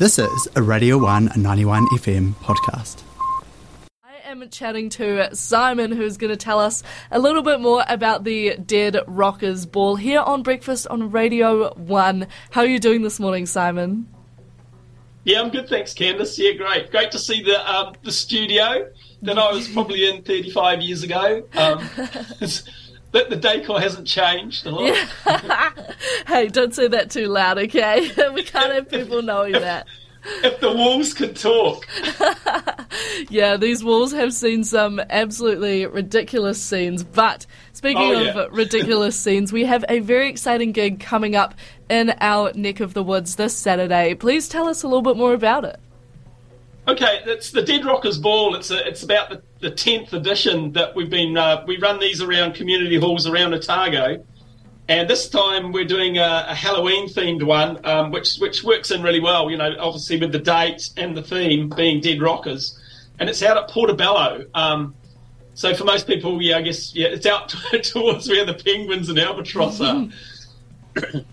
This is a Radio 1 91 FM podcast. I am chatting to Simon, who's going to tell us a little bit more about the Dead Rockers Ball here on Breakfast on Radio 1. How are you doing this morning, Simon? Yeah, I'm good, thanks, Candice. Yeah, great. Great to see the um, the studio that I was probably in 35 years ago. Um, the, the decor hasn't changed a lot. Yeah. hey, don't say that too loud, okay? we can't have people knowing that. If the walls could talk. yeah, these walls have seen some absolutely ridiculous scenes. But speaking Oh, of ridiculous scenes, we have a very exciting gig coming up in our neck of the woods this Saturday. Please tell us a little bit more about it. Okay, it's the Dead Rockers Ball. It's a, it's about the, the tenth edition that we've been uh, we run these around community halls around Otago, and this time we're doing a, a Halloween themed one, um, which which works in really well. You know, obviously with the date and the theme being Dead Rockers, and it's out at Portobello. Um, so for most people, yeah, I guess yeah, it's out towards where the penguins and albatross are.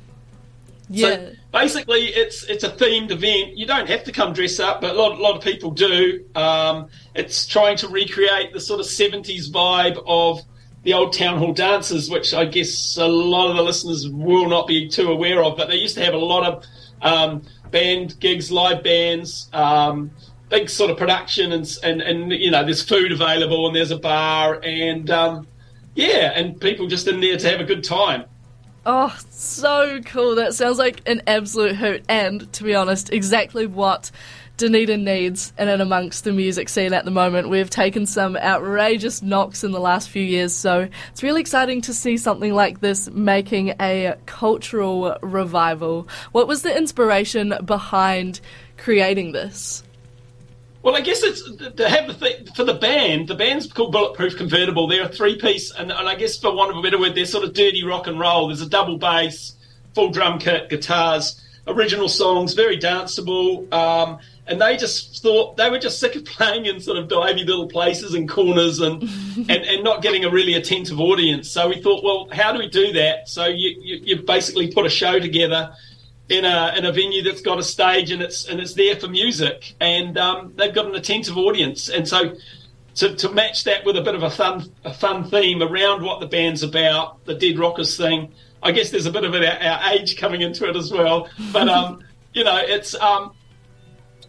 Yeah. So basically, it's it's a themed event. You don't have to come dress up, but a lot, a lot of people do. Um, it's trying to recreate the sort of 70s vibe of the old town hall dances, which I guess a lot of the listeners will not be too aware of. But they used to have a lot of um, band gigs, live bands, um, big sort of production, and, and and you know, there's food available, and there's a bar, and um, yeah, and people just in there to have a good time. Oh, so cool. That sounds like an absolute hoot. And to be honest, exactly what Dunedin needs in and amongst the music scene at the moment. We've taken some outrageous knocks in the last few years, so it's really exciting to see something like this making a cultural revival. What was the inspiration behind creating this? Well, I guess it's to have the thing for the band. The band's called Bulletproof Convertible. They're a three-piece, and, and I guess for want of a better word, they're sort of dirty rock and roll. There's a double bass, full drum kit, guitars, original songs, very danceable. Um, and they just thought they were just sick of playing in sort of divey little places and corners and, and, and not getting a really attentive audience. So we thought, well, how do we do that? So you, you, you basically put a show together in a in a venue that's got a stage and it's and it's there for music and um, they've got an attentive audience. And so to, to match that with a bit of a fun a fun theme around what the band's about the Dead Rockers thing I guess there's a bit of our, our age coming into it as well. But um, you know it's um,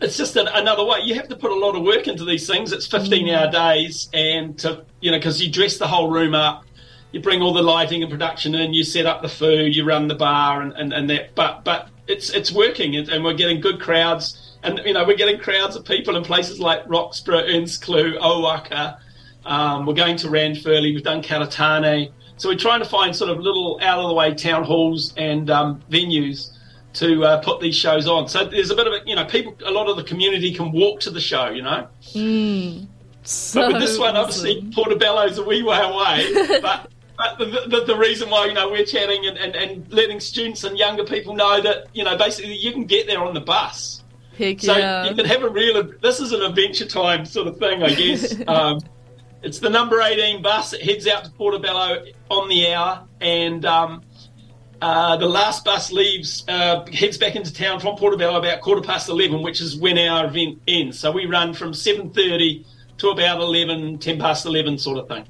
it's just an, another way. You have to put a lot of work into these things. It's 15 hour days and to you know because you dress the whole room up you bring all the lighting and production in, you set up the food, you run the bar, and, and, and that. But but it's it's working, and, and we're getting good crowds, and you know we're getting crowds of people in places like Roxburgh, Insklu, Owaka. Um, we're going to Ranfurly, we've done Karitane, so we're trying to find sort of little out of the way town halls and um, venues to uh, put these shows on. So there's a bit of a you know people, a lot of the community can walk to the show, you know. So But with this one, obviously, awesome. Portobello's a wee way away. but the, the, the reason why you know we're chatting and, and, and letting students and younger people know that you know basically you can get there on the bus. Heck So yeah. you can have a real. This is an adventure time sort of thing, I guess. um, it's the number eighteen bus. It heads out to Portobello on the hour, and um, uh, the last bus leaves, uh, heads back into town from Portobello about quarter past eleven, which is when our event ends. So we run from seven thirty to about 11, 10 past eleven, sort of thing.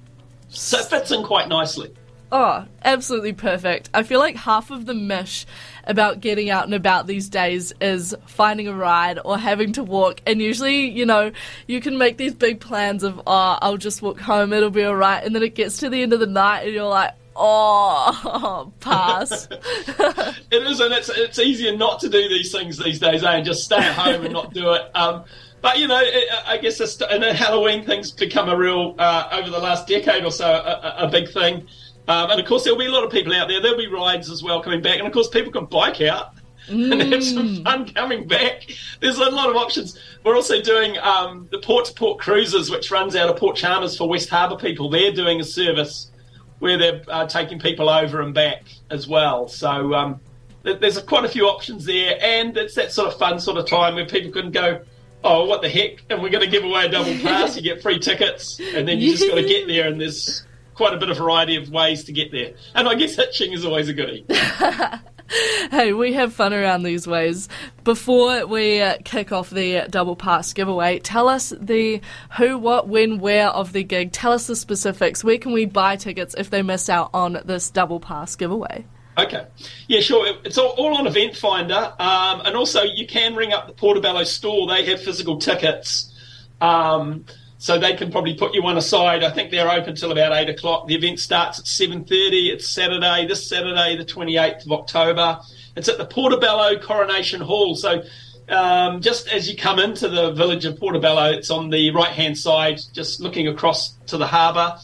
So it fits in quite nicely. Oh, absolutely perfect. I feel like half of the mish about getting out and about these days is finding a ride or having to walk. And usually, you know, you can make these big plans of, oh, I'll just walk home, it'll be alright. And then it gets to the end of the night and you're like, oh, pass. It is, and it's it's easier not to do these things these days, eh? And just stay at home and not do it. Um, but you know, it, I guess and the Halloween thing's become a real uh, over the last decade or so a, a, big thing. Um, and of course, there'll be a lot of people out there. There'll be rides as well coming back, and of course, people can bike out and have some fun coming back. There's a lot of options. We're also doing um, the port to port cruises, which runs out of Port Chalmers for West Harbour people. They're doing a service where they're uh, taking people over and back as well. So um, there's a, quite a few options there, and it's that sort of fun sort of time where people can go, "Oh, what the heck?" And we're going to give away a double pass. you get free tickets, and then you just got to get there. And there's quite a bit of variety of ways to get there. And I guess hitching is always a goodie. hey, we have fun around these ways. Before we uh, kick off the double pass giveaway, tell us the who, what, when, where of the gig. Tell us the specifics. Where can we buy tickets if they miss out on this double pass giveaway? Okay. Yeah, sure. It's all, all on Eventfinda. Um, and also, you can ring up the Portobello store. They have physical tickets. Um, so they can probably put you one aside. I think they're open till about eight o'clock. The event starts at seven thirty. It's Saturday, this Saturday, the twenty eighth of October. It's at the Portobello Coronation Hall. So um, just as you come into the village of Portobello, it's on the right hand side, just looking across to the harbour.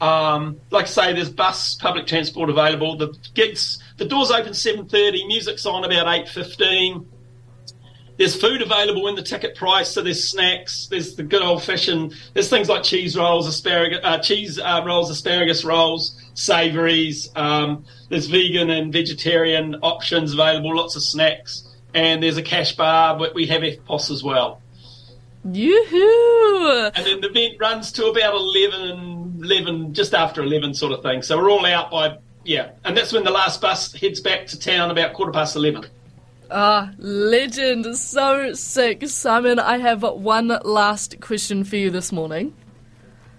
Um, like I say, there's bus, public transport available. The gigs, the doors open seven thirty. Music's on about eight fifteen. There's food available in the ticket price, so there's snacks. There's the good old fashioned. There's things like cheese rolls, asparagus, uh, cheese uh, rolls, asparagus rolls, savouries. Um, there's vegan and vegetarian options available. Lots of snacks, and there's a cash bar. But we have EFTPOS as well. Yoo-hoo! And then the event runs to about 11, 11, just after 11 sort of thing. So we're all out by, yeah. And that's when the last bus heads back to town about quarter past 11. Ah, legend. So sick. Simon, I have one last question for you this morning.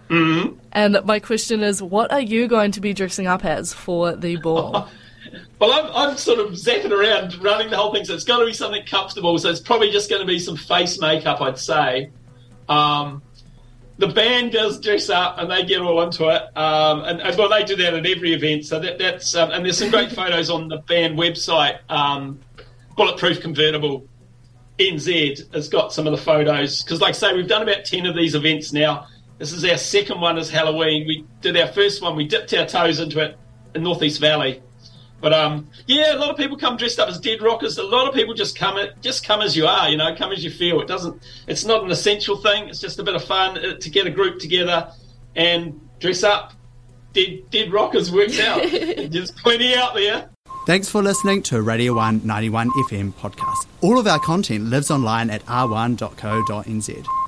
Mm-hmm. And my question is what are you going to be dressing up as for the ball? Well, I'm, I'm sort of zapping around running the whole thing, so it's got to be something comfortable. So it's probably just going to be some face makeup, I'd say. Um, the band does dress up and they get all into it. Um, and, and, well, they do that at every event. So that, that's um, and there's some great photos on the band website. Um, Bulletproof Convertible NZ has got some of the photos because, like I say, we've done about ten of these events now. This is our second one as Halloween. We did our first one. We dipped our toes into it in Northeast Valley. But um, yeah, a lot of people come dressed up as dead rockers. A lot of people just come just come as you are, you know, come as you feel. It doesn't. It's not an essential thing. It's just a bit of fun uh, to get a group together and dress up. Dead dead rockers works out. There's plenty out there. Thanks for listening to Radio 191 FM podcast. All of our content lives online at r1.co.nz.